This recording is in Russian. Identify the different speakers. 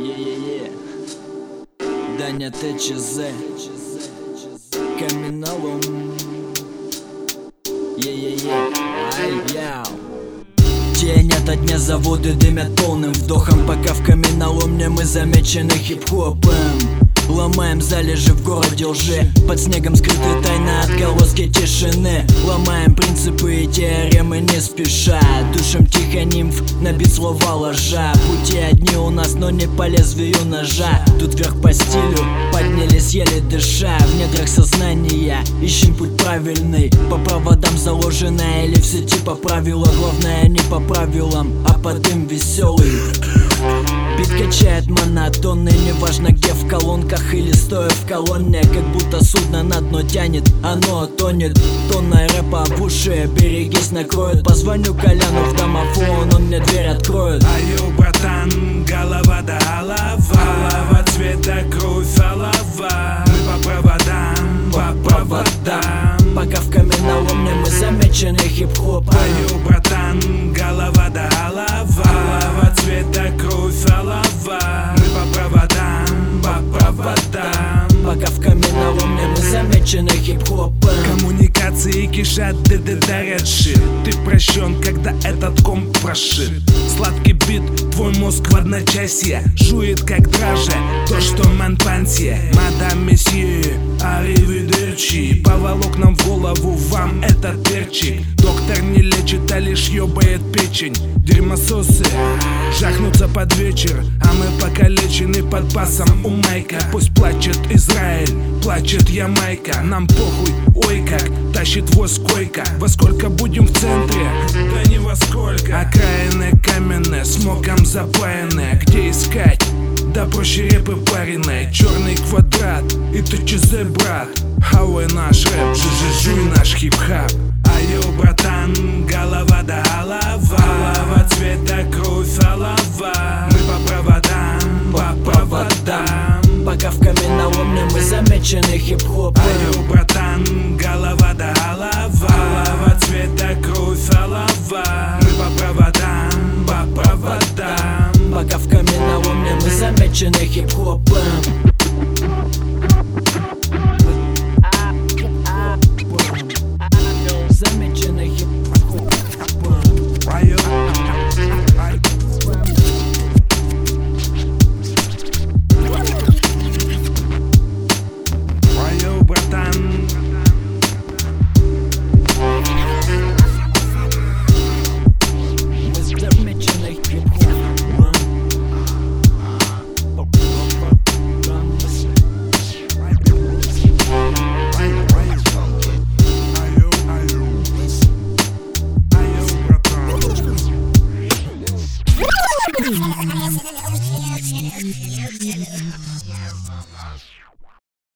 Speaker 1: Е-е-е. Даня ТЧЗ Каменолом Е-е-е. Ай, яу. День ото дня заводы дымят полным вдохом. Пока в каменоломне мы замечены хип-хопом. Ломаем залежи в городе лжи. Под снегом скрыты тайны отголоски тишины. Ломаем принципы и теоремы не спеша. Душим тихо нимф, набить слова ложа. Пути одни у нас, но не по лезвию ножа. Тут вверх по стилю, поднялись еле дыша. В недрах сознания ищем путь правильный. По проводам заложенная или в сети по правилам Главное не по правилам, а под им веселый Бит качает монотонный, неважно где в колонках или стоя в колонне. Как будто судно на дно тянет, оно тонет. Тонна рэпа в уши, берегись накроет. Позвоню Коляну в домофон, он мне дверь откроет.
Speaker 2: Аю, братан, голова да голова. Голова цвета кровь олова Мы по проводам, по проводам.
Speaker 1: Пока в каменоломне мы замечены хип-хопом
Speaker 2: Аю, братан, голова да голова. Голова цвета кровь
Speaker 1: замечены хип-хопом.
Speaker 2: Коммуникации кишат ДДД Ты прощен, когда этот комп прошит. Сладкий бит, твой мозг в одночасье. Жует как драже, то что манпансия Мадам месье, аривидерчи Поволок нам в голову, вам этот перчик Доктор не лечит, а лишь ёбает печень. Дерьмососы жахнутся под вечер А мы покалечены под басом. У Майка Пусть плачет Израиль, плачет Ямайка. Нам похуй, ой как, тащит воз койка. Во сколько будем в центре? Да не во сколько. Окраины каменные, смогом запаянные. Где искать? Да проще репы пареной Черный квадрат и ТЧЗ, брат Хавай наш рэп, жуй, жуй наш хип-хоп Ayo, братан, голова да голова. Голова цвета кровь олова. Мы по проводам, по проводам.
Speaker 1: Пока в каменоломне мы замечены хип-хопом
Speaker 2: Ayo, братан, голова да голова. Голова цвета кровь олова. Мы по проводам, по проводам.
Speaker 1: Пока в каменоломне мы замечены хип-хопом